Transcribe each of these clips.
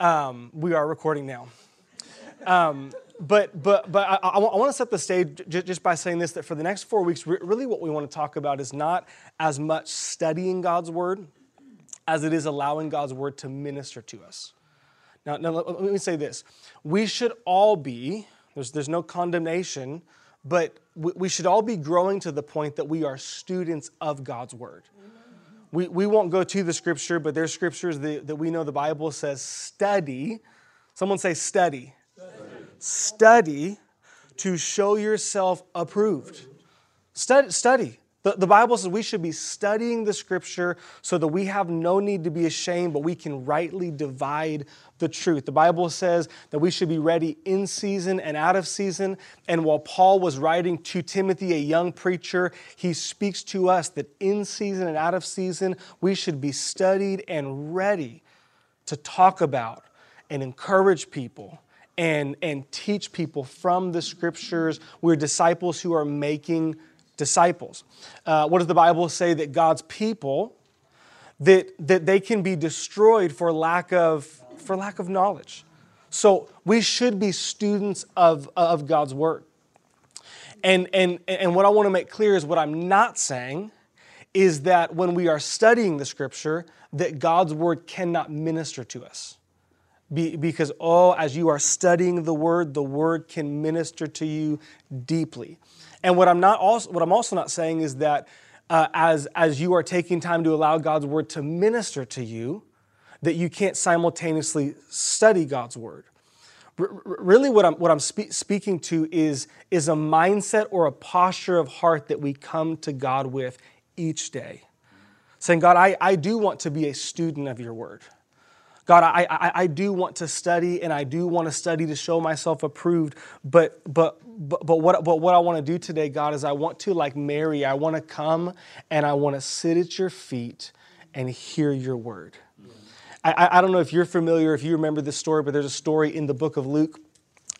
Um, we are recording now. Um, but but but I, I, want to set the stage just by saying this: that for the next four weeks, really what we want to talk about is not as much studying God's word as it is allowing God's word to minister to us. Now, now let me say this: we should all be there's there's no condemnation, but we should all be growing to the point that we are students of God's word. We, we won't go to the scripture, but there's scriptures that, that we know the Bible says study. Someone say study study to show yourself approved. Study. study. The, the Bible says we should be studying the scripture so that we have no need to be ashamed, but we can rightly divide the truth. The Bible says that we should be ready in season and out of season. And while Paul was writing to Timothy, a young preacher, he speaks to us that in season and out of season, we should be studied and ready to talk about and encourage people and, and teach people from the scriptures. We're disciples who are making disciples. Uh, what does the Bible say? That God's people, that, that they can be destroyed for lack of, for lack of knowledge. So we should be students of, of God's word. And, and, and what I want to make clear is what I'm not saying is that when we are studying the scripture, that God's word cannot minister to us. Be, because, oh, as you are studying the word, the word can minister to you deeply. And what I'm, not also, what I'm also not saying is that uh, as, as you are taking time to allow God's word to minister to you, that you can't simultaneously study God's word. R- really, what I'm, what I'm spe- speaking to is, is a mindset or a posture of heart that we come to God with each day. Saying, God, I, I do want to be a student of your word. God, I, I, I do want to study and I do want to study to show myself approved. But, but, but, but, what, but what I want to do today, God, is I want to, like Mary, I want to come and I want to sit at your feet and hear your word. I, I don't know if you're familiar, if you remember this story, but there's a story in the book of Luke,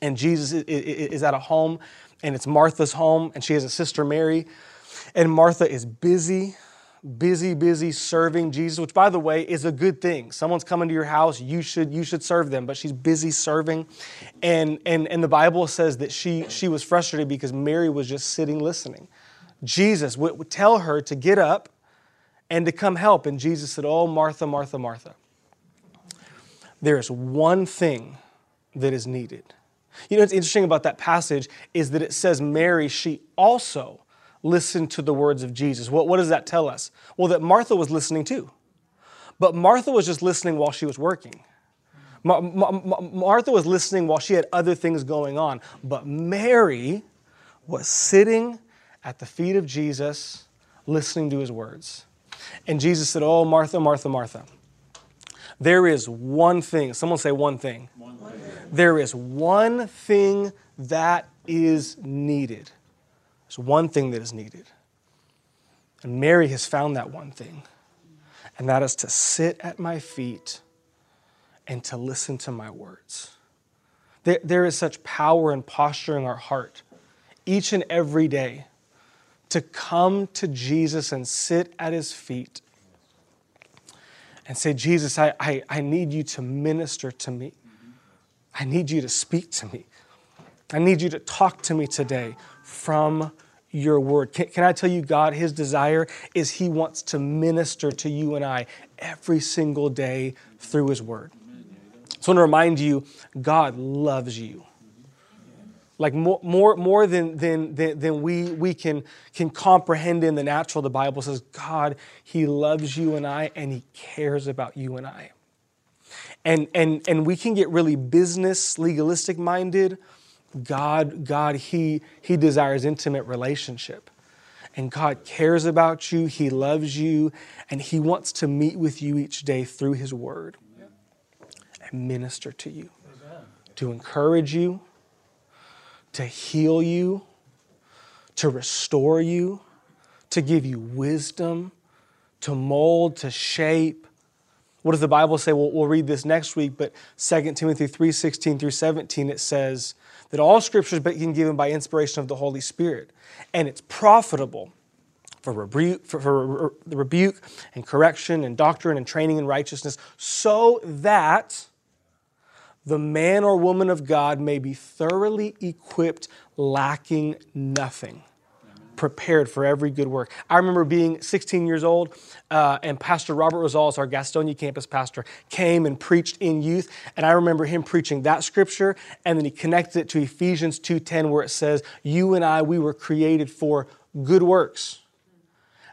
and Jesus is at a home, and it's Martha's home, and she has a sister, Mary, and Martha is busy busy, busy serving Jesus, which by the way is a good thing. Someone's coming to your house, you should you should serve them, but she's busy serving. And and and the Bible says that she she was frustrated because Mary was just sitting listening. Jesus would, tell her to get up and to come help. And Jesus said, Oh, Martha, Martha, Martha. There is one thing that is needed. You know what's interesting about that passage is that it says Mary, she also listened to the words of Jesus. What, what does that tell us? Well, that Martha was listening too. But Martha was just listening while she was working. Ma- Ma- Ma- Martha was listening while she had other things going on. But Mary was sitting at the feet of Jesus, listening to his words. And Jesus said, Oh, Martha, Martha, Martha. There is one thing. Someone say one thing. One thing. There is one thing that is needed. There's one thing that is needed. And Mary has found that one thing, and that is to sit at my feet and to listen to my words. There, there is such power in posturing our heart each and every day to come to Jesus and sit at his feet and say, Jesus, I, I, I need you to minister to me. I need you to speak to me. I need you to talk to me today from your word. Can, can, I tell you, God, His desire is He wants to minister to you and I every single day through His word. So I want to remind you, God loves you. Like more, more, more than, than, than, than we, we can, can comprehend in the natural, the Bible says, God, He loves you and I, and He cares about you and I. And, and, and we can get really business, legalistic minded, God, God, He, he desires intimate relationship. And God cares about you, He loves you, and He wants to meet with you each day through His Word. and minister to you, to encourage you, to heal you, to restore you, to give you wisdom, to mold, to shape. What does the Bible say? We'll, we'll read this next week, but 2 Timothy 3 16 through 17, it says that all scripture is being given by inspiration of the Holy Spirit, and it's profitable for rebuke, for, for the rebuke and correction and doctrine and training in righteousness, so that the man or woman of God may be thoroughly equipped, lacking nothing prepared for every good work. I remember being 16 years old, uh, and Pastor Robert Rosales, our Gastonia campus pastor, came and preached in youth. And I remember him preaching that scripture, and then he connected it to Ephesians 2:10, where it says, "You and I, we were created for good works."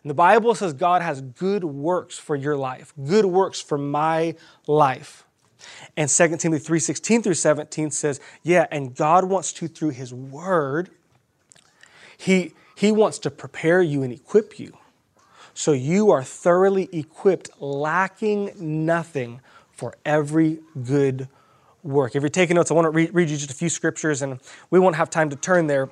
And the Bible says God has good works for your life, good works for my life. And 2 Timothy 3:16 through 17 says, "Yeah, and God wants to through his word he he wants to prepare you and equip you so you are thoroughly equipped, lacking nothing for every good work. If you're taking notes, I want to read, read you just a few scriptures, and we won't have time to turn there,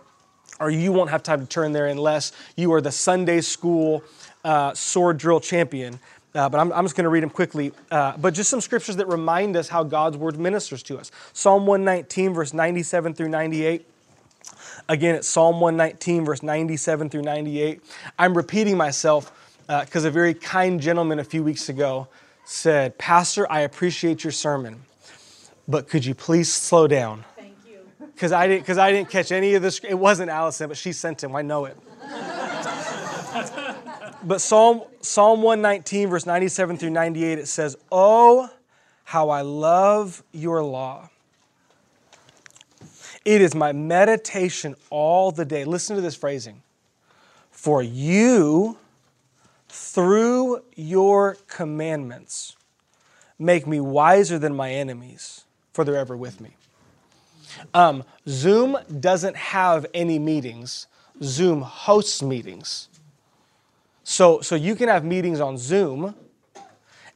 or you won't have time to turn there unless you are the Sunday school uh, sword drill champion. Uh, but I'm, I'm just going to read them quickly. Uh, but just some scriptures that remind us how God's word ministers to us. Psalm 119, verse 97 through 98. Again, it's Psalm 119, verse 97 through 98. I'm repeating myself because uh, a very kind gentleman a few weeks ago said, Pastor, I appreciate your sermon, but could you please slow down? Thank you. Because I, didn't, I didn't catch any of this. It wasn't Allison, but she sent him. I know it. but Psalm, Psalm 119, verse 97 through 98, it says, Oh, how I love your law. It is my meditation all the day. Listen to this phrasing. For you, through your commandments, make me wiser than my enemies, for they're ever with me. Um, Zoom doesn't have any meetings, Zoom hosts meetings. So, so you can have meetings on Zoom,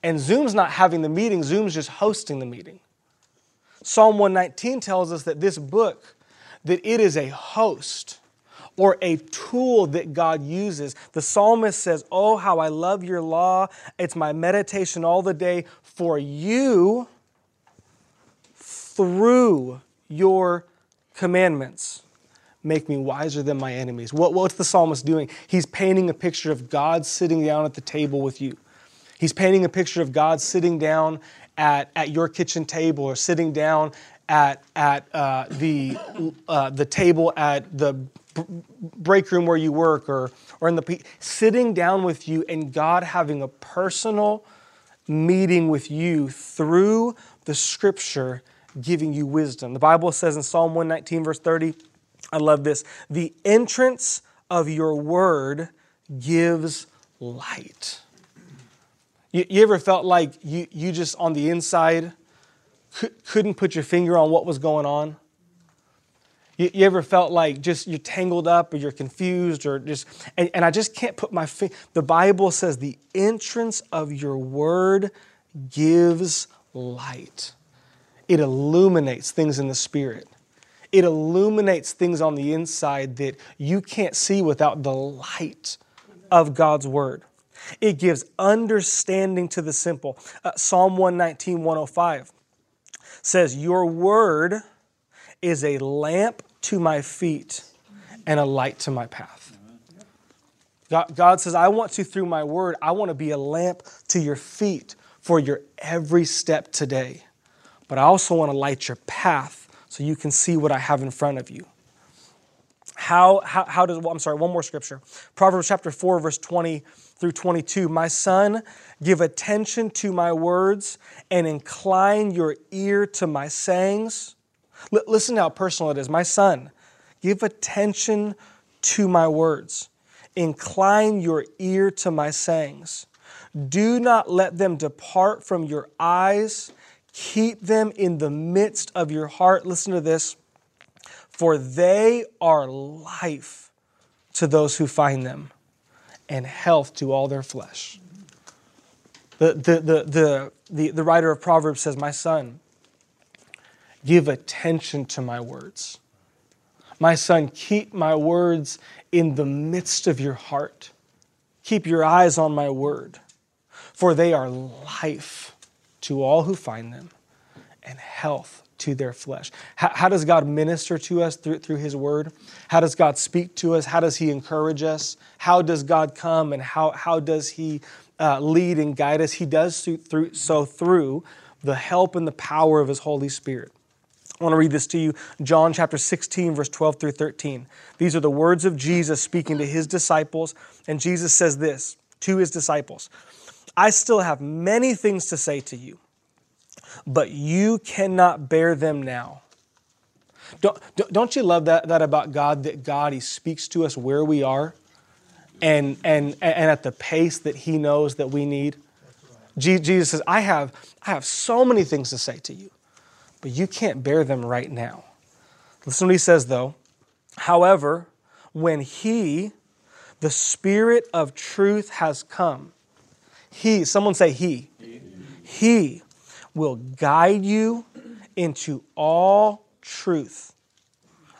and Zoom's not having the meeting, Zoom's just hosting the meeting. Psalm 119 tells us that this book, that it is a host or a tool that God uses. The psalmist says, Oh, how I love your law. It's my meditation all the day for you through your commandments. Make me wiser than my enemies. What, what's the psalmist doing? He's painting a picture of God sitting down at the table with you. He's painting a picture of God sitting down at, at your kitchen table or sitting down at, at uh, the, uh, the table at the break room where you work or, or in the sitting down with you and God having a personal meeting with you through the scripture giving you wisdom. The Bible says in Psalm 119, verse 30, I love this the entrance of your word gives light. You, you ever felt like you, you just on the inside couldn't put your finger on what was going on? You, you, ever felt like just you're tangled up or you're confused or just, and, and I just can't put my finger. The Bible says the entrance of your word gives light, it illuminates things in the spirit. It illuminates things on the inside that you can't see without the light of God's word. It gives understanding to the simple. Uh, Psalm 119, 105 says, Your word is a lamp to my feet and a light to my path. God, God says, I want to, through my word, I want to be a lamp to your feet for your every step today. But I also want to light your path so you can see what I have in front of you. How, how, how does, well, I'm sorry, one more scripture. Proverbs chapter 4, verse 20 through 22. My son, give attention to my words and incline your ear to my sayings. L- listen how personal it is. My son, give attention to my words. Incline your ear to my sayings. Do not let them depart from your eyes. Keep them in the midst of your heart. Listen to this for they are life to those who find them and health to all their flesh. The, the, the, the, the, the writer of Proverbs says, My son, give attention to my words. My son, keep my words in the midst of your heart. Keep your eyes on my word, for they are life to all who find them and health to their flesh. How, how, does God minister to us through, through His Word? How does God speak to us? How does He encourage us? How does God come and how, how does He uh, lead and guide us? He does through, so through the help and the power of His Holy Spirit. I want to read this to you John chapter 16, verse 12 through 13. These are the words of Jesus speaking to His disciples, and Jesus says this to His disciples I still have many things to say to you but you cannot bear them now. Don't, don't you love that, that about God, that God, He speaks to us where we are and, and, and at the pace that He knows that we need? Jesus says, I have, I have so many things to say to you, but you can't bear them right now. Listen to what He says, though. However, when He, the Spirit of truth, has come, He, someone say He, He will guide you into all truth.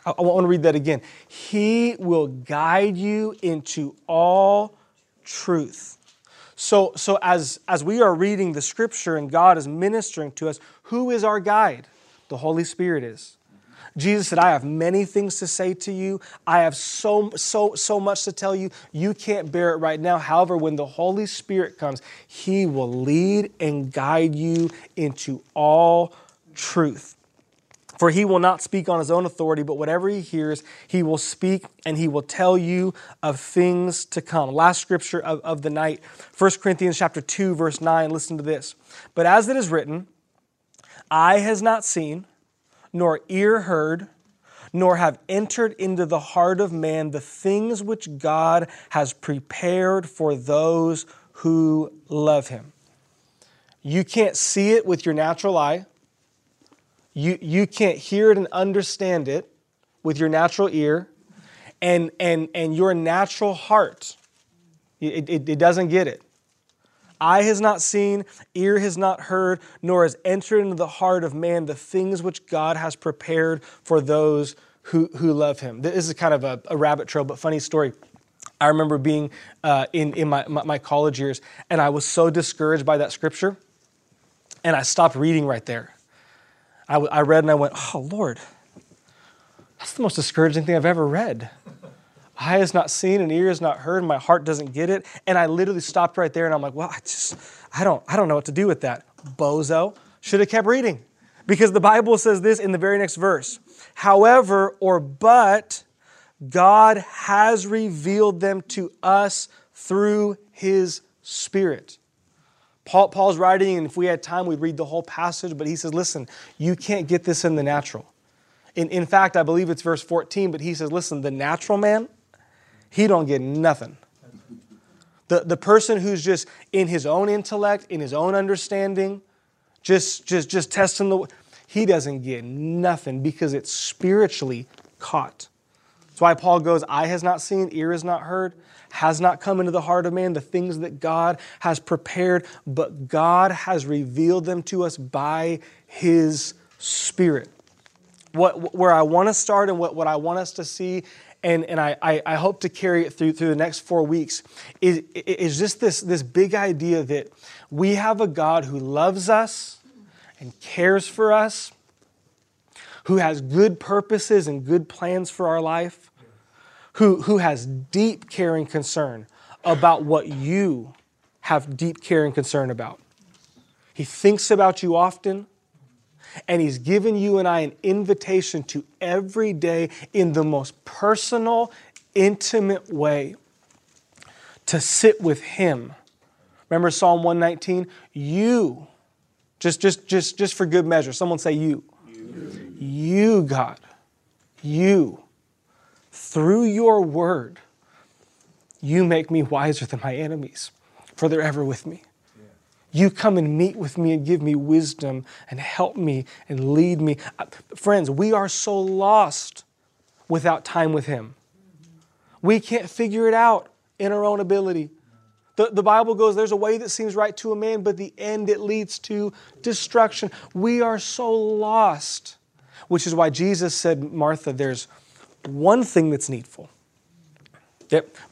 I, I want to read that again. He will guide you into all truth. So, so as, as we are reading the scripture and God is ministering to us, who is our guide? The Holy Spirit is. Jesus said, I have many things to say to you. I have so, so, so much to tell you. You can't bear it right now. However, when the Holy Spirit comes, He will lead and guide you into all truth. For he will not speak on his own authority, but whatever he hears, he will speak and he will tell you of things to come. Last scripture of, of the night, 1 Corinthians chapter 2, verse 9. Listen to this. But as it is written, eye has not seen, nor ear heard, nor have entered into the heart of man the things which God has prepared for those who love him. You can't see it with your natural eye. You, you can't hear it and understand it with your natural ear. And, and, and your natural heart, it, it, it doesn't get it. Eye has not seen, ear has not heard, nor has entered into the heart of man the things which God has prepared for those who, who love him. This is kind of a, a rabbit trail, but funny story. I remember being uh, in, in my, my, my college years, and I was so discouraged by that scripture, and I stopped reading right there. I, I read and I went, Oh, Lord, that's the most discouraging thing I've ever read eye has not seen and ear has not heard, and my heart doesn't get it. And I literally stopped right there and I'm like, well, I just, I don't, I don't know what to do with that. Bozo. Should have kept reading. Because the Bible says this in the very next verse. However, or but, God has revealed them to us through his Spirit. Paul, Paul's writing, and if we had time, we'd read the whole passage, but he says, listen, you can't get this in the natural. In, in fact, I believe it's verse 14, but he says, listen, the natural man, he don't get nothing. The, the person who's just in his own intellect, in his own understanding, just, just, just testing the, he doesn't get nothing because it's spiritually caught. That's why Paul goes, Eye has not seen, ear has not heard, has not come into the heart of man the things that God has prepared, but God has revealed them to us by his Spirit. What, where I want to start and what, what I want us to see and, and I, I, I, hope to carry it through, through the next four weeks, is, is just this, this big idea that we have a God who loves us and cares for us, who has good purposes and good plans for our life, who, who has deep care and concern about what you have deep care and concern about. He thinks about you often. And He's given you and I an invitation to every day, in the most personal, intimate way, to sit with Him. Remember Psalm 119? You, just, just, just, just for good measure, someone say you. You, you God, you, through your word, you make me wiser than my enemies, for they're ever with me. You come and meet with me and give me wisdom and help me and lead me. Friends, we are so lost without time with Him. We can't figure it out in our own ability. The, the Bible goes, there's a way that seems right to a man, but the end it leads to destruction. We are so lost which is why Jesus said, Martha, there's one thing that's needful.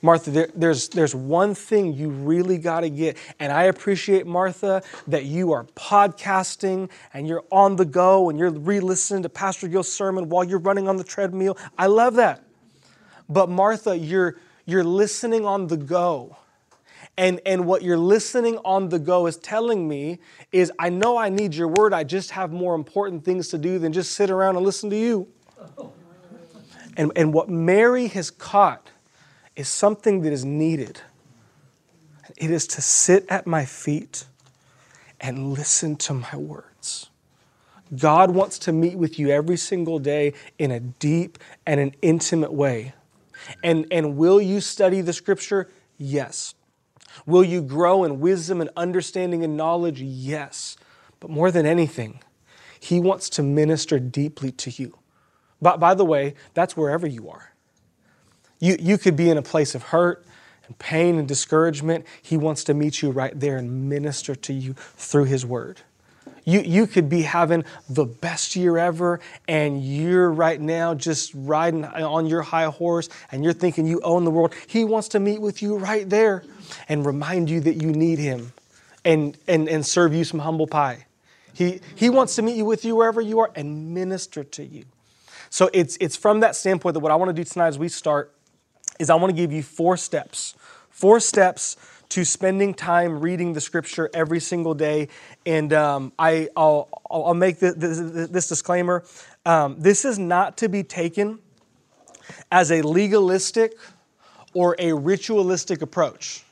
Martha, there, there's, there's one thing you really got to get. And I appreciate, Martha, that you are podcasting and you're on the go and you're re listening to Pastor Gill's sermon while you're running on the treadmill. I love that. But, Martha, you're, you're listening on the go. And, and what you're listening on the go is telling me is I know I need your word. I just have more important things to do than just sit around and listen to you. And, and what Mary has caught is something that is needed. It is to sit at my feet and listen to my words. God wants to meet with you every single day in a deep and an intimate way. And, and will you study the scripture? Yes. Will you grow in wisdom and understanding and knowledge? Yes. But more than anything, He wants to minister deeply to you. By, by the way, that's wherever you are. You, you could be in a place of hurt and pain and discouragement. He wants to meet you right there and minister to you through His Word. You, you could be having the best year ever, and you're right now just riding on your high horse and you're thinking you own the world. He wants to meet with you right there and remind you that you need Him and, and, and serve you some humble pie. He, he wants to meet you with you wherever you are and minister to you. So it's, it's from that standpoint that what I want to do tonight as we start is I want to give you four steps. Four steps to spending time reading the scripture every single day. And um, I, will I'll make the, the, this disclaimer. Um, this is not to be taken as a legalistic or a ritualistic approach.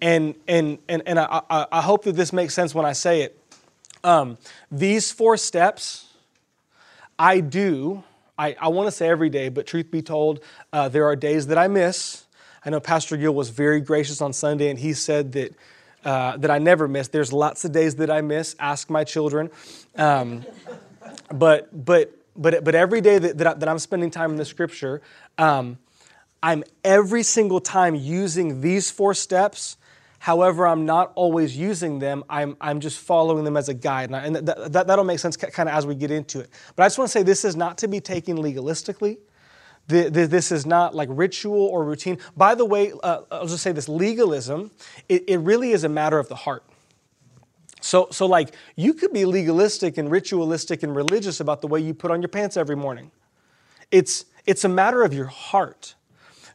And, and, and, and I, I, hope that this makes sense when I say it. Um, these four steps I do I, I want to say every day, but truth be told, uh, there are days that I miss. I know Pastor Gill was very gracious on Sunday, and he said that uh, that I never miss. There's lots of days that I miss. Ask my children. Um, but but but but every day that, that, I, am spending time in the Scripture, um, I'm every single time using these four steps However, I'm not always using them. I'm, I'm just following them as a guide. And, I, and that, that, that'll make sense kind of as we get into it. But I just want to say this is not to be taken legalistically. The, the, this is not like ritual or routine. By the way, uh, I'll just say this legalism, it, it really is a matter of the heart. So, so, like, you could be legalistic and ritualistic and religious about the way you put on your pants every morning. It's, it's a matter of your heart.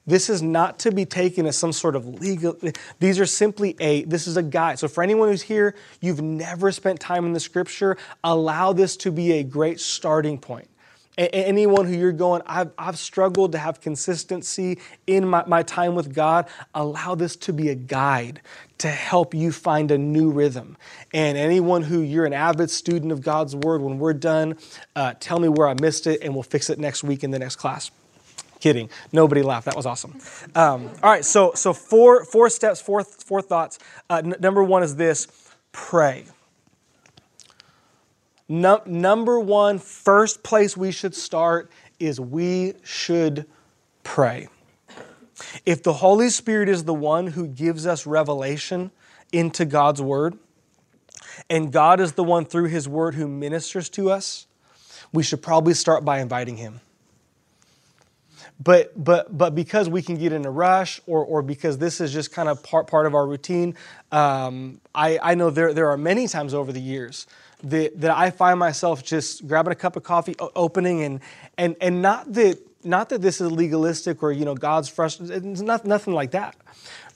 This is not to be taken as some sort of legal, these are simply a, this is a guide. So for anyone who's here, you've never spent time in the scripture, allow this to be a great starting point. Anyone who you're going, I've, I've struggled to have consistency in my, my time with God, allow this to be a guide to help you find a new rhythm. And anyone who you're an avid student of God's Word, when we're done, uh, tell me where I missed it and we'll fix it next week in the next class. Kidding. Nobody laughed. That was awesome. Um, all right, so so four four steps, four four thoughts. Uh, n- number one is this: pray. No, number one, first place we should start is we should pray. If the Holy Spirit is the one who gives us revelation into God's Word, and God is the one through His Word who ministers to us, we should probably start by inviting Him but but but because we can get in a rush or or because this is just kind of part part of our routine um, I, I know there there are many times over the years that, that I find myself just grabbing a cup of coffee opening and and and not that not that this is legalistic or you know God's frustrated it's not, nothing like that.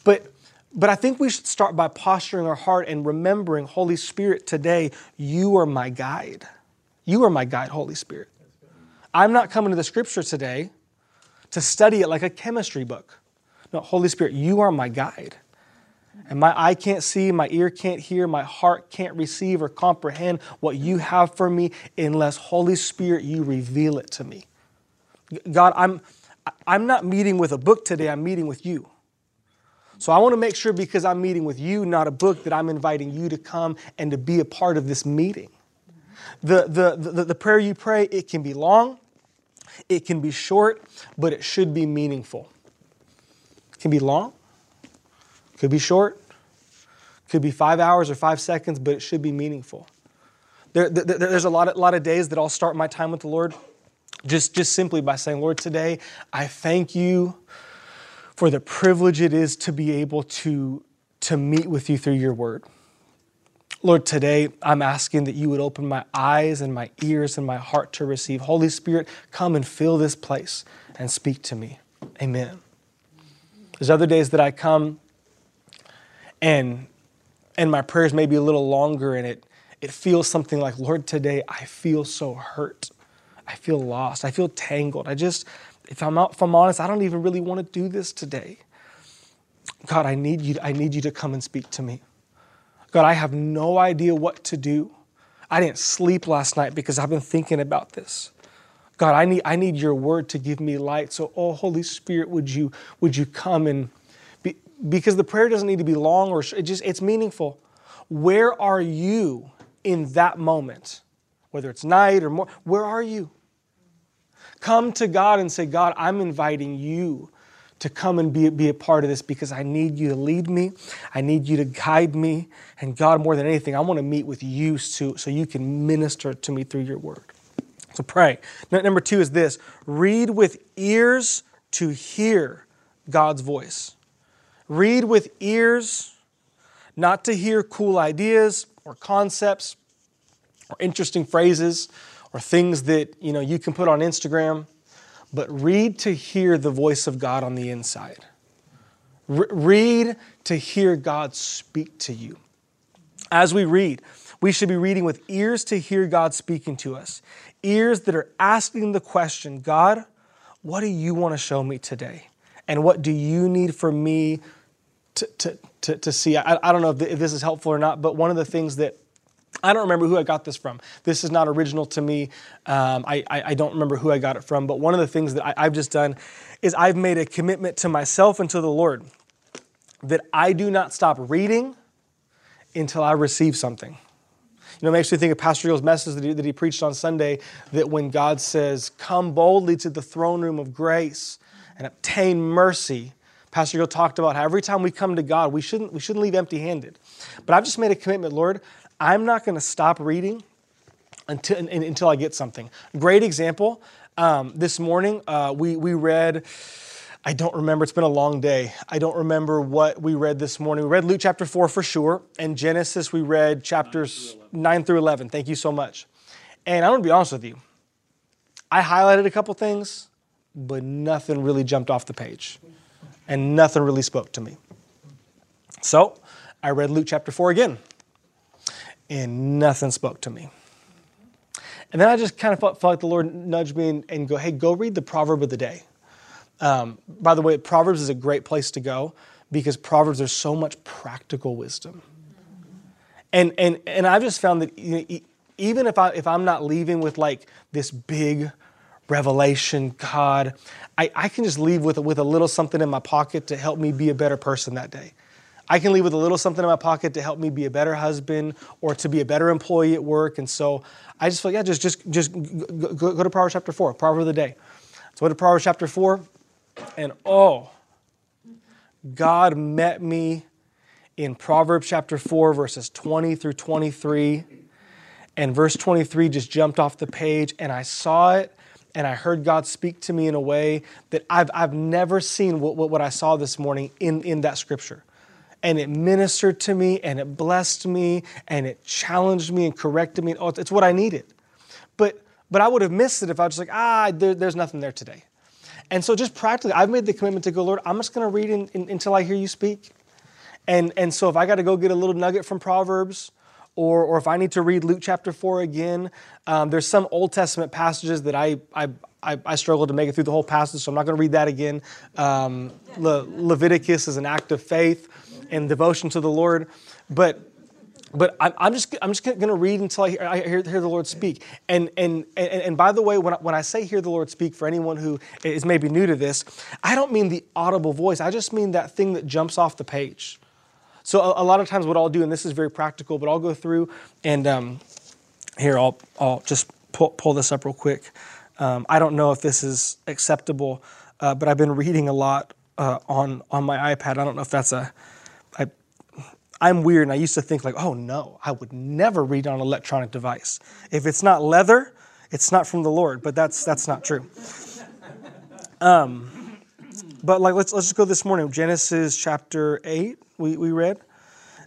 But but I think we should start by posturing our heart and remembering Holy Spirit today you are my guide. You are my guide Holy Spirit. I'm not coming to the scripture today to study it like a chemistry book. No, Holy Spirit, you are my guide. And my eye can't see, my ear can't hear, my heart can't receive or comprehend what you have for me unless, Holy Spirit, you reveal it to me. God, I'm, I'm not meeting with a book today, I'm meeting with you. So I want to make sure because I'm meeting with you, not a book, that I'm inviting you to come and to be a part of this meeting. The, the, the, the prayer you pray, it can be long, it can be short, but it should be meaningful. It can be long, could be short, could be five hours or five seconds, but it should be meaningful. there, there, there's a lot, of, lot of days that I'll start my time with the Lord just, just simply by saying, Lord, today I thank you for the privilege it is to be able to, to meet with you through your word. Lord, today I'm asking that you would open my eyes and my ears and my heart to receive. Holy Spirit, come and fill this place and speak to me. Amen. There's other days that I come and and my prayers may be a little longer and it it feels something like, Lord, today I feel so hurt. I feel lost. I feel tangled. I just, if I'm, if I'm honest, I don't even really want to do this today. God, I need you. I need you to come and speak to me. God, I have no idea what to do. I didn't sleep last night because I've been thinking about this. God, I need, I need your word to give me light. So, oh, Holy Spirit, would you, would you come and be, because the prayer doesn't need to be long or it just, it's meaningful. Where are you in that moment? Whether it's night or more, where are you? Come to God and say, God, I'm inviting you to come and be, be a part of this because I need you to lead me. I need you to guide me. And God, more than anything, I want to meet with you so, so you can minister to me through your word. So pray. Number two is this read with ears to hear God's voice. Read with ears, not to hear cool ideas or concepts or interesting phrases or things that you know you can put on Instagram, but read to hear the voice of God on the inside. Re- read to hear God speak to you. As we read, we should be reading with ears to hear God speaking to us, ears that are asking the question God, what do you want to show me today? And what do you need for me to, to, to, to see? I, I don't know if this is helpful or not, but one of the things that I don't remember who I got this from. This is not original to me. Um, I, I, I, don't remember who I got it from, but one of the things that I, I've just done is I've made a commitment to myself and to the Lord that I do not stop reading until I receive something. You know, it makes me think of Pastor Yale's message that he, that he preached on Sunday that when God says, Come boldly to the throne room of grace and obtain mercy, Pastor Yale talked about how every time we come to God, we shouldn't, we shouldn't leave empty handed. But I've just made a commitment, Lord, I'm not going to stop reading until, until I get something. Great example. Um, this morning, uh, we, we read, I don't remember, it's been a long day. I don't remember what we read this morning. We read Luke chapter 4 for sure, and Genesis, we read chapters 9 through 11. Thank you so much. And I'm going to be honest with you. I highlighted a couple things, but nothing really jumped off the page, and nothing really spoke to me. So I read Luke chapter 4 again and nothing spoke to me. And then I just kind of felt, felt like the Lord nudged me and, and, go, hey, go read the proverb of the day. Um, by the way, Proverbs is a great place to go because Proverbs, there's so much practical wisdom. And, and, and I've just found that even if, I, if I'm not leaving with like this big revelation, God, I, I can just leave with, with a little something in my pocket to help me be a better person that day. I can leave with a little something in my pocket to help me be a better husband or to be a better employee at work. And so I just feel, yeah, just just just go, go to Proverbs chapter four, Proverb of the day. So go to Proverbs chapter four, and oh, God met me in Proverbs chapter four, verses 20 through 23. And verse 23 just jumped off the page, and I saw it and I heard God speak to me in a way that I've, I've never seen what, what, what I saw this morning in, in that scripture and it ministered to me and it blessed me and it challenged me and corrected me. Oh, it's what I needed. But but I would have missed it if I was like, ah, there, there's nothing there today. And so just practically, I've made the commitment to go, Lord, I'm just going to read in, in, until I hear you speak. And, and so if I got to go get a little nugget from Proverbs, or, or if I need to read Luke chapter 4 again, um, there's some Old Testament passages that I, I, I, I struggled to make it through the whole passage, so I'm not going to read that again. Um, Le, Leviticus is an act of faith and devotion to the Lord. But but I'm, I'm just I'm just going to read until I hear, I hear, hear, the Lord speak. And, and and and by the way, when I, when I say hear the Lord speak, for anyone who is maybe new to this, I don't mean the audible voice. I just mean that thing that jumps off the page. So a, a lot of times, what I'll do, and this is very practical, but I'll go through and um, here I'll I'll just pull, pull this up real quick. Um, I don't know if this is acceptable, uh, but I've been reading a lot uh, on on my iPad. I don't know if that's a I'm weird and I used to think like, oh no, I would never read on an electronic device. If it's not leather, it's not from the Lord, but that's that's not true. Um, but like let's let's just go this morning. Genesis chapter eight, we, we read.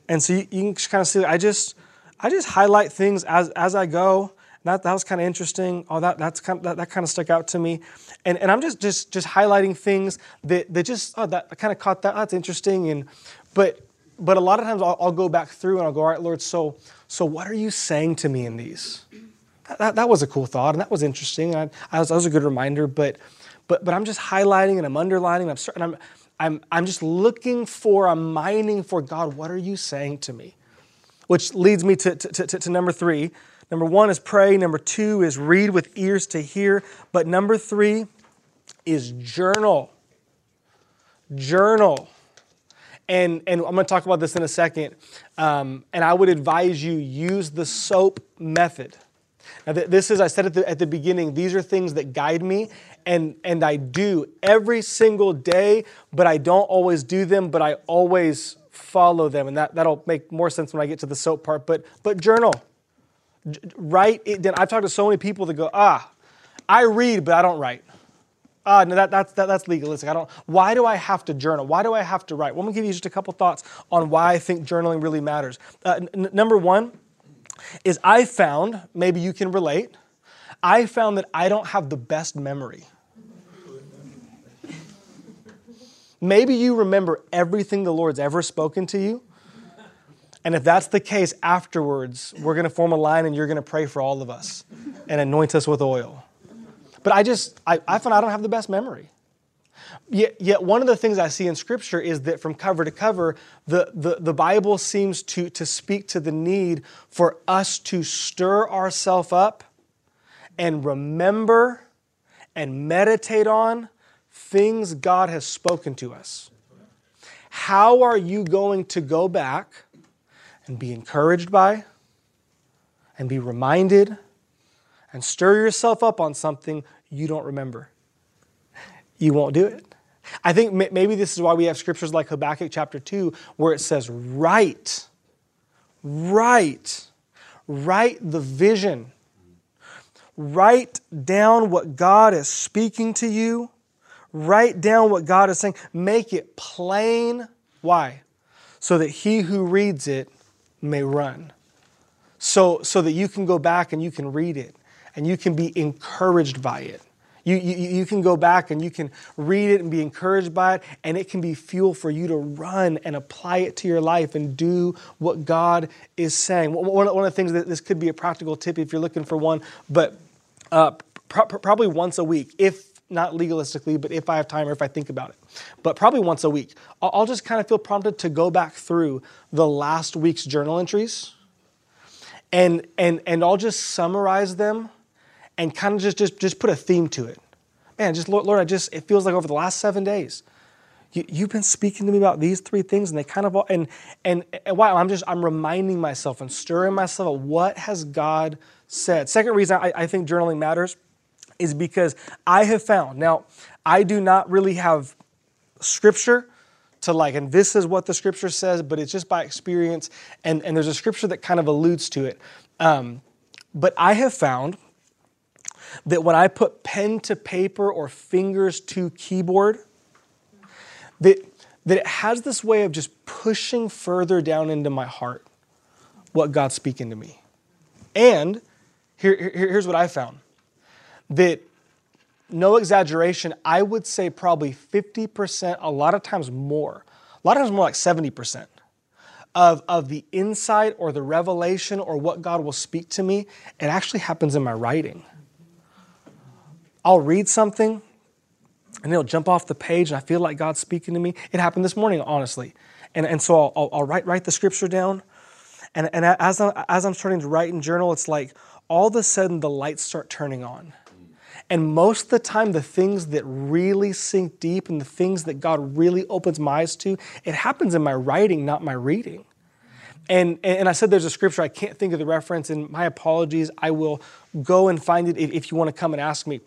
And so you, you can kind of see I just I just highlight things as as I go. That, that was kind of interesting. Oh, that that's kind of, that, that kind of stuck out to me, and and I'm just just just highlighting things that that just oh that I kind of caught that. Oh, that's interesting, and but but a lot of times I'll, I'll, go back through and I'll go, all right, Lord, so so what are you saying to me in these? That, that, that was a cool thought, and that was interesting. I, I was, that was a good reminder, but but but I'm just highlighting and I'm underlining. And I'm and I'm I'm I'm just looking for, I'm mining for God. What are you saying to me? Which leads me to, to, to, to number three. Number one is pray. Number two is read with ears to hear. But number three is journal. Journal. And, and I'm going to talk about this in a second. Um, and I would advise you use the SOAP method. Now, this is, I said at the, at the beginning, these are things that guide me, and, and I do every single day, but I don't always do them, but I always follow them. And that, that'll make more sense when I get to the SOAP part. But, but journal write it down. I've talked to so many people that go, ah, I read, but I don't write. Ah, no, that, that's, that, that's legalistic. I don't, why do I have to journal? Why do I have to write? Well, I'm to give you just a couple thoughts on why I think journaling really matters. Uh, n- number one is I found, maybe you can relate, I found that I don't have the best memory. Maybe you remember everything the Lord's ever spoken to you, and if that's the case, afterwards, we're going to form a line and you're going to pray for all of us and anoint us with oil. But I just, I, I find I don't have the best memory. Yet, yet one of the things I see in Scripture is that from cover to cover, the, the, the Bible seems to, to speak to the need for us to stir ourselves up and remember and meditate on things God has spoken to us. How are you going to go back? and be encouraged by and be reminded and stir yourself up on something you don't remember. You won't do it. I think maybe this is why we have scriptures like Habakkuk chapter 2 where it says, Write, write, write the vision. Write down what God is speaking to you. Write down what God is saying. Make it plain. Why? So that he who reads it may run. So, so that you can go back and you can read it and you can be encouraged by it. You, you, you can go back and you can read it and be encouraged by it, and it can be fuel for you to run and apply it to your life and do what God is saying. One, one of the things that this could be a practical tip if you're looking for one, but uh, pro- probably once a week, if not legalistically, but if I have time or if I think about it. But probably once a week, I'll just kind of feel prompted to go back through the last week's journal entries and, and, and I'll just summarize them and kind of just, just, just put a theme to it. Man, just Lord, Lord, I just, it feels like over the last seven days, you, have been speaking to me about these three things and they kind of all, and, and, and wow, I'm just, I'm reminding myself and stirring myself of what has God said. Second reason I, I think journaling matters is because I have found, now, I do not really have scripture to like, and this is what the scripture says, but it's just by experience, and, and there's a scripture that kind of alludes to it. Um, but I have found that when I put pen to paper or fingers to keyboard, that, that it has this way of just pushing further down into my heart what God's speaking to me. And here, here, here's what I found that no exaggeration, I would say probably 50%, a lot of times more, a lot of times more like 70% of, of the insight or the revelation or what God will speak to me, it actually happens in my writing. I'll read something and it'll jump off the page and I feel like God's speaking to me. It happened this morning, honestly. And, and so I'll, I'll, I'll write, write the scripture down. And, and as, I'm, as I'm starting to write and journal, it's like all of a sudden the lights start turning on. And most of the time, the things that really sink deep and the things that God really opens my eyes to, it happens in my writing, not my reading. And, and I said there's a scripture, I can't think of the reference, and my apologies. I will go and find it if you want to come and ask me.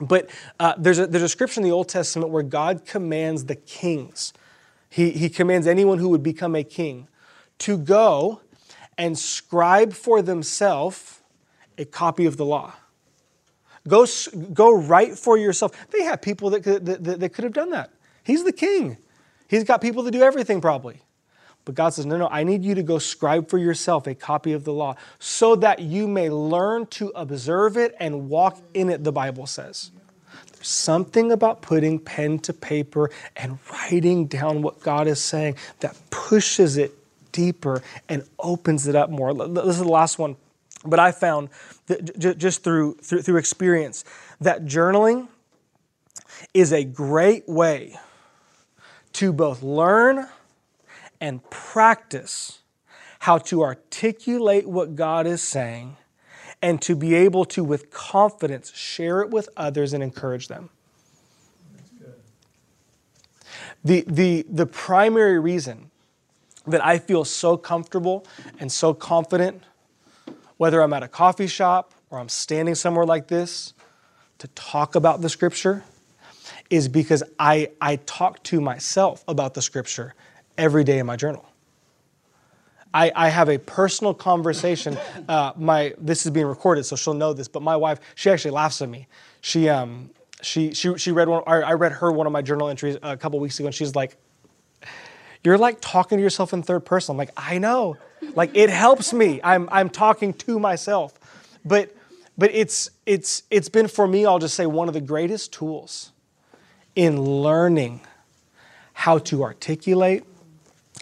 But uh, there's, a, there's a scripture in the Old Testament where God commands the kings, He, he commands anyone who would become a king to go and scribe for themselves a copy of the law. Go, go write for yourself. They have people that could, that, that could have done that. He's the king. He's got people to do everything probably. But God says, No, no, I need you to go scribe for yourself a copy of the law so that you may learn to observe it and walk in it, the Bible says. There's something about putting pen to paper and writing down what God is saying that pushes it deeper and opens it up more. This is the last one. But I found that just through, through, through experience that journaling is a great way to both learn and practice how to articulate what God is saying and to be able to, with confidence, share it with others and encourage them. The, the, the primary reason that I feel so comfortable and so confident, whether I'm at a coffee shop or I'm standing somewhere like this, to talk about the scripture is because I, I talk to myself about the scripture every day in my journal. I, I have a personal conversation. Uh, my this is being recorded, so she'll know this. But my wife, she actually laughs at me. She um she she she read one. I read her one of my journal entries a couple weeks ago, and she's like, "You're like talking to yourself in third person." I'm like, "I know." Like it helps me. I'm I'm talking to myself, but but it's it's it's been for me. I'll just say one of the greatest tools in learning how to articulate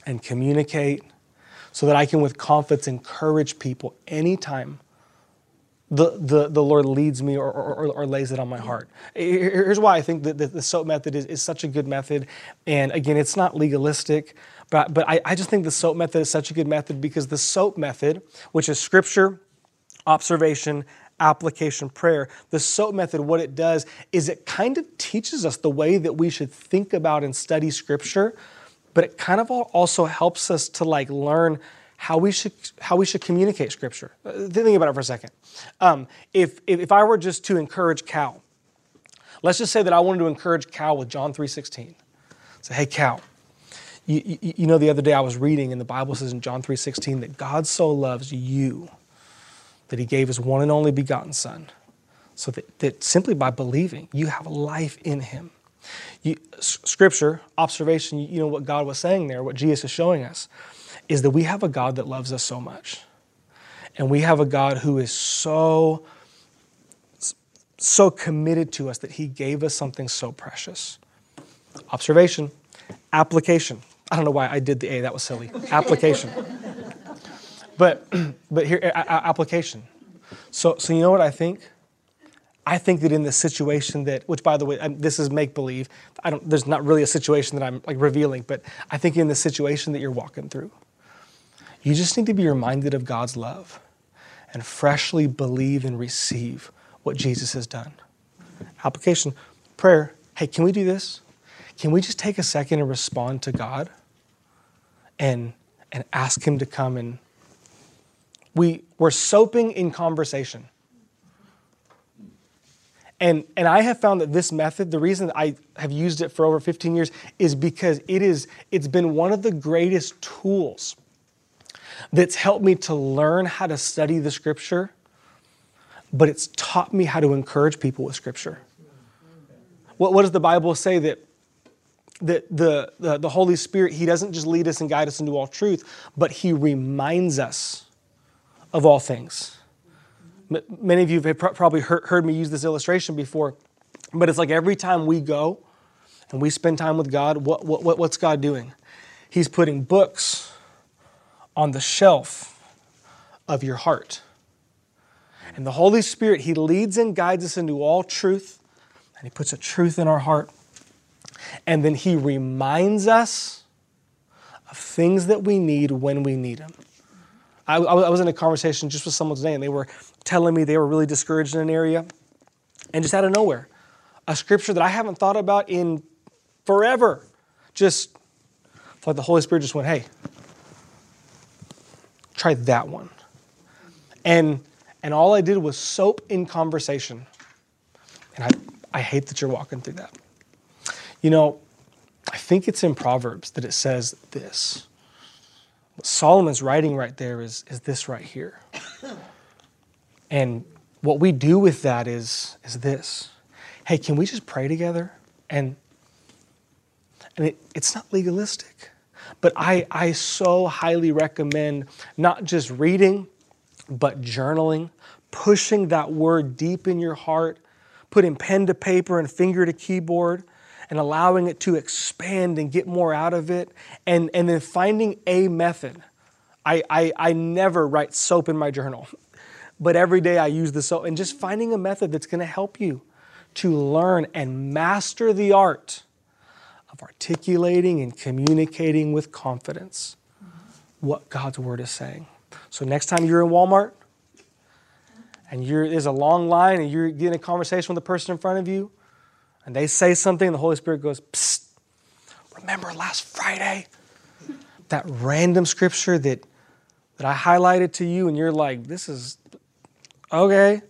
and communicate so that I can, with confidence, encourage people anytime the, the, the Lord leads me or, or, or, lays it on my heart. Here's why I think that the, SOAP method is, is such a good method. And again, it's not legalistic, but, but I, I just think the SOAP method is such a good method because the SOAP method, which is scripture, observation, application prayer. The SOAP method, what it does is it kind of teaches us the way that we should think about and study scripture but it kind of also helps us to like learn how we should how we should communicate scripture. Uh, think about it for a second. Um, if, if I were just to encourage Cal, let's just say that I wanted to encourage Cal with John three sixteen. Say, hey Cal, you, you, you know the other day I was reading and the Bible says in John three sixteen that God so loves you that He gave His one and only begotten Son, so that, that simply by believing you have life in Him. You, scripture, observation, you know what God was saying there, what Jesus is showing us, is that we have a God that loves us so much. And we have a God who is so, so committed to us that he gave us something so precious. Observation, application. I don't know why I did the A, that was silly. application. But, but here, application. So, so you know what I think? I think that in the situation that, which by the way, um, this is make believe. I don't. There's not really a situation that I'm like revealing, but I think in the situation that you're walking through, you just need to be reminded of God's love, and freshly believe and receive what Jesus has done. Application, prayer. Hey, can we do this? Can we just take a second and respond to God, and and ask Him to come and we we're soaping in conversation and, and I have found that this method, the reason I have used it for over 15 years, is because it is, it's been one of the greatest tools that's helped me to learn how to study the scripture, but it's taught me how to encourage people with scripture. What, what does the Bible say that that the, the, the, Holy Spirit, He doesn't just lead us and guide us into all truth, but He reminds us of all things. Many of you have probably heard me use this illustration before, but it's like every time we go and we spend time with God, what, what, what's God doing? He's putting books on the shelf of your heart. And the Holy Spirit, He leads and guides us into all truth, and He puts a truth in our heart. And then He reminds us of things that we need when we need them. I, I was in a conversation just with someone today, and they were telling me they were really discouraged in an area, and just out of nowhere, a scripture that I haven't thought about in forever, just like the Holy Spirit just went, "Hey, try that one," and and all I did was soap in conversation, and I I hate that you're walking through that. You know, I think it's in Proverbs that it says this What Solomon's writing right there is, is this right here. And what we do with that is, is this hey, can we just pray together? And, and it, it's not legalistic, but I, I so highly recommend not just reading, but journaling, pushing that word deep in your heart, putting pen to paper and finger to keyboard, and allowing it to expand and get more out of it, and, and then finding a method. I, I, I never write soap in my journal, but every day I use the soap, and just finding a method that's going to help you to learn and master the art of articulating and communicating with confidence what God's Word is saying. So, next time you're in Walmart and there's a long line and you're getting a conversation with the person in front of you, and they say something, the Holy Spirit goes, Psst, remember last Friday? That random scripture that, that I highlighted to you, and you're like, this is okay.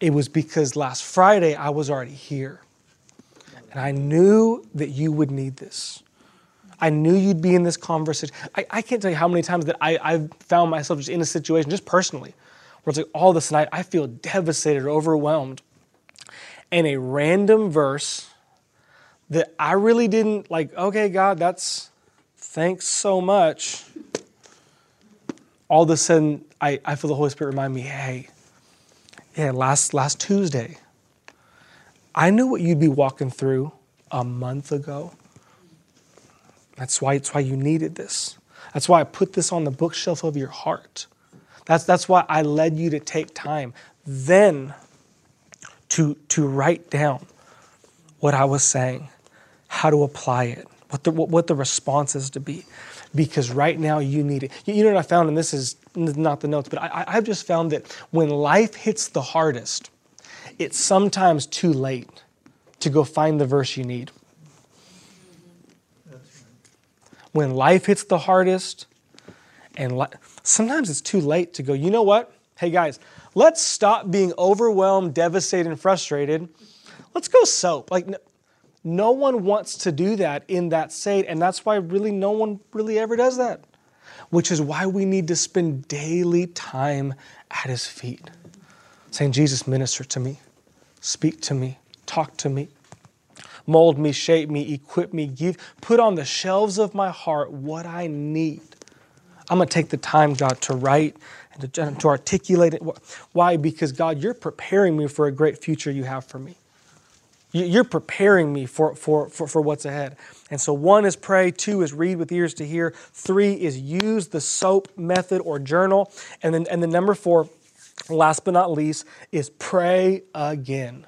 It was because last Friday I was already here. And I knew that you would need this. I knew you'd be in this conversation. I, I can't tell you how many times that I, I've found myself just in a situation, just personally, where it's like all a sudden I, feel devastated overwhelmed. And a random verse that I really didn't like, okay, God, that's thanks so much. All of a sudden, I, I feel the Holy Spirit remind me, hey, yeah, last last Tuesday, I knew what you'd be walking through a month ago. That's why it's why you needed this. That's why I put this on the bookshelf of your heart. That's, that's why I led you to take time then to, to write down what I was saying, how to apply it, what the, what, what the response is to be. Because right now you need it. You, know what I found, and this is not the notes, but I, I've just found that when life hits the hardest, it's sometimes too late to go find the verse you need. When life hits the hardest, and li- sometimes it's too late to go, you know what? Hey guys, let's stop being overwhelmed, devastated, and frustrated. Let's go soap. Like, no, no one wants to do that in that state, and that's why really no one really ever does that, which is why we need to spend daily time at His feet, saying, Jesus, minister to me, speak to me, talk to me mold me, shape me, equip me, give, put on the shelves of my heart what I need. I'm going to take the time, God, to write and to, to articulate it. Why? Because, God, you're preparing me for a great future you have for me. You're preparing me for, for, for, for what's ahead. And so, one is pray, two is read with ears to hear, three is use the SOAP method or journal. And then, and then number four, last but not least, is pray again.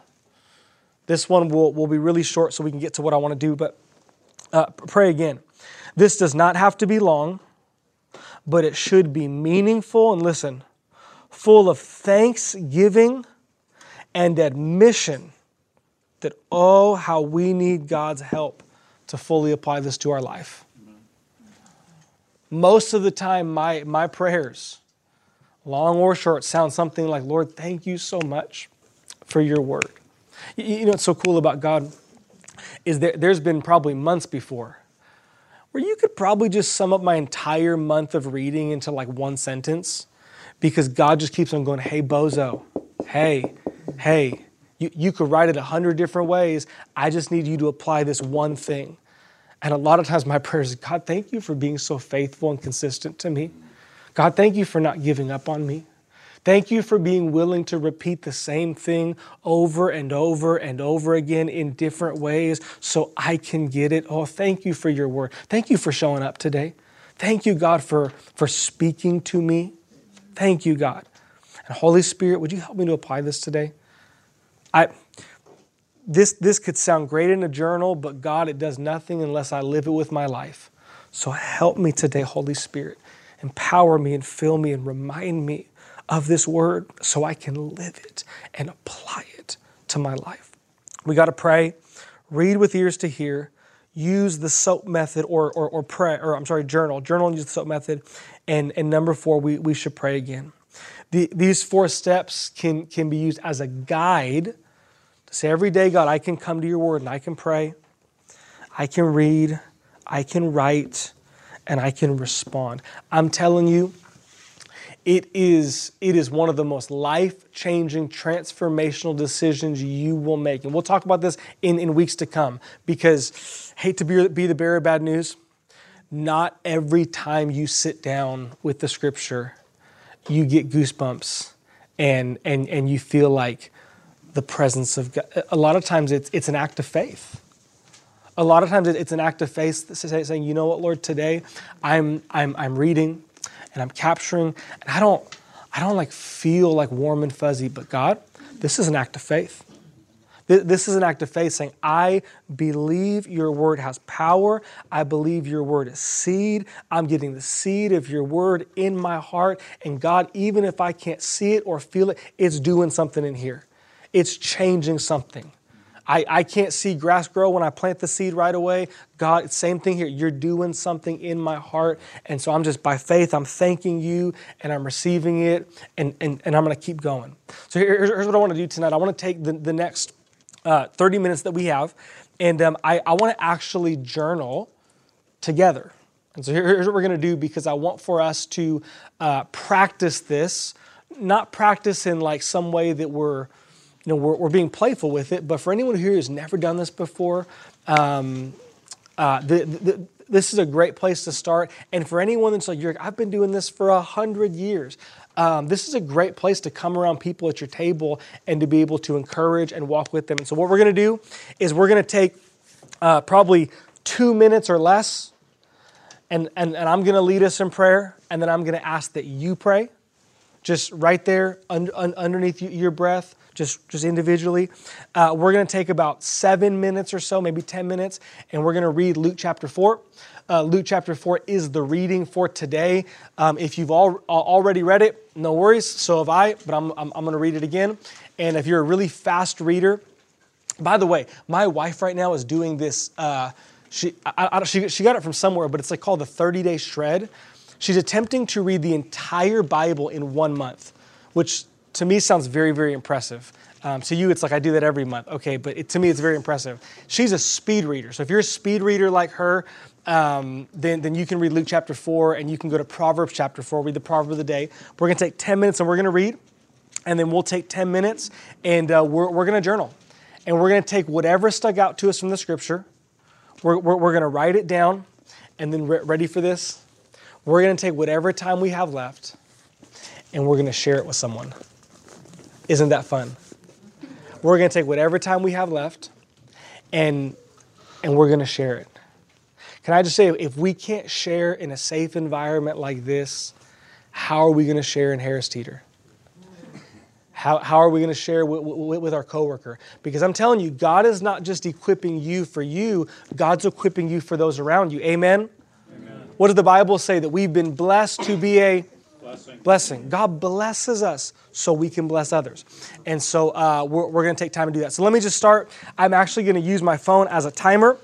This one will, will be really short so we can get to what I want to do, but uh, pray again. This does not have to be long, but it should be meaningful and listen, full of thanksgiving and admission that, oh, how we need God's help to fully apply this to our life. Most of the time, my, my prayers, long or short, sound something like, Lord, thank you so much for your word. You know what's so cool about God is there, there's been probably months before where you could probably just sum up my entire month of reading into like one sentence because God just keeps on going, hey, bozo, hey, hey. You, you could write it a hundred different ways. I just need you to apply this one thing. And a lot of times my prayer is, God, thank you for being so faithful and consistent to me. God, thank you for not giving up on me. Thank you for being willing to repeat the same thing over and over and over again in different ways so I can get it. Oh, thank you for your word. Thank you for showing up today. Thank you, God, for, for speaking to me. Thank you, God. And Holy Spirit, would you help me to apply this today? I this this could sound great in a journal, but God, it does nothing unless I live it with my life. So help me today, Holy Spirit. Empower me and fill me and remind me of this word so I can live it and apply it to my life. We got to pray, read with ears to hear, use the SOAP method or, or, or pray, or I'm sorry, journal, journal and use the SOAP method. And, and number four, we, we should pray again. The, these four steps can, can be used as a guide to say every day, God, I can come to your word and I can pray, I can read, I can write, and I can respond. I'm telling you, it is, it is one of the most life changing, transformational decisions you will make. And we'll talk about this in, in weeks to come because, hate to be, be the bearer of bad news, not every time you sit down with the scripture, you get goosebumps and, and, and you feel like the presence of God. A lot of times it's, it's an act of faith. A lot of times it's an act of faith saying, you know what, Lord, today I'm, I'm, I'm reading and I'm capturing, and I don't, I don't like feel like warm and fuzzy, but God, this is an act of faith. This is an act of faith saying, I believe your word has power. I believe your word is seed. I'm getting the seed of your word in my heart. And God, even if I can't see it or feel it, it's doing something in here. It's changing something. I, I can't see grass grow when I plant the seed right away. God, same thing here. You're doing something in my heart. And so I'm just by faith, I'm thanking you and I'm receiving it and, and, and I'm going to keep going. So here's, here's, what I want to do tonight. I want to take the, the next uh, 30 minutes that we have and um, I, I want to actually journal together. And so here's what we're going to do because I want for us to uh, practice this, not practice in like some way that we're you know, we're, we're being playful with it. But for anyone here who's never done this before, um, uh, the, the, this is a great place to start. And for anyone that's like, I've been doing this for a hundred years. Um, this is a great place to come around people at your table and to be able to encourage and walk with them. And so, what we're going to do is we're going to take uh, probably two minutes or less, and, and, and I'm going to lead us in prayer, and then I'm going to ask that you pray, just right there un, un, underneath your breath just, just individually. Uh, we're going to take about seven minutes or so, maybe 10 minutes, and we're going to read Luke chapter 4. Uh, Luke chapter 4 is the reading for today. Um, if you've all, already read it, no worries. So have I, but I'm, I'm, I'm going to read it again. And if you're a really fast reader, by the way, my wife right now is doing this. Uh, she, I, I, she, she got it from somewhere, but it's like called the 30 day shred. She's attempting to read the entire Bible in one month, which to me sounds very, very impressive. Um, to you, it's like I do that every month. Okay, but it, to me, it's very impressive. She's a speed reader. So if you're a speed reader like her, um, then, then you can read Luke chapter 4 and you can go to Proverbs chapter 4, read the proverb of the day. We're going to take 10 minutes and we're going to read, and then we'll take 10 minutes and uh, we're, we're going to journal. And we're going to take whatever stuck out to us from the scripture, we're, we're, we're going to write it down, and then, re- ready for this? We're going to take whatever time we have left and we're going to share it with someone. Isn't that fun? We're going to take whatever time we have left and, and we're going to share it. Can I just say, if we can't share in a safe environment like this, how are we going to share in Harris Teeter? How, how are we going to share with, with, with, our coworker? Because I'm telling you, God is not just equipping you for you, God's equipping you for those around you. Amen? Amen. What does the Bible say? That we've been blessed to be a blessing. blessing. God blesses us so we can bless others. And so uh, we're, we're going to take time to do that. So let me just start. I'm actually going to use my phone as a timer.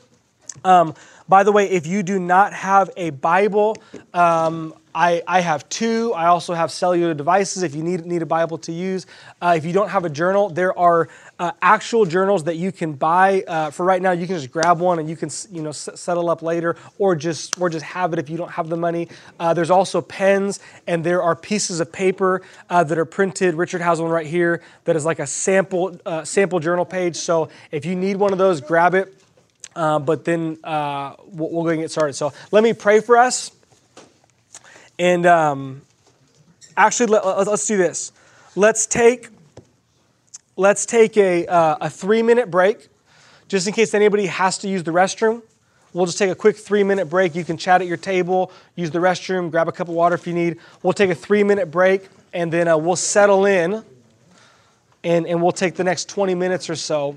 Um, by the way, if you do not have a Bible, um, I, I, have two. I also have cellular devices if you need, need a Bible to use. Uh, if you don't have a journal, there are uh, actual journals that you can buy. Uh, for right now, you can just grab one and you can you know s- settle up later, or just or just have it if you don't have the money. Uh, there's also pens, and there are pieces of paper uh, that are printed. Richard has one right here that is like a sample uh, sample journal page. So if you need one of those, grab it. But then we'll, we'll go and get started. So let me pray for us. And um, actually, let, us do this. Let's take let's take a, uh, a three minute break, just in case anybody has to use the restroom. We'll just take a quick three minute break. You can chat at your table, use the restroom, grab a cup of water if you need. We'll take a three minute break, and then uh, we'll settle in, and, and we'll take the next 20 minutes or so,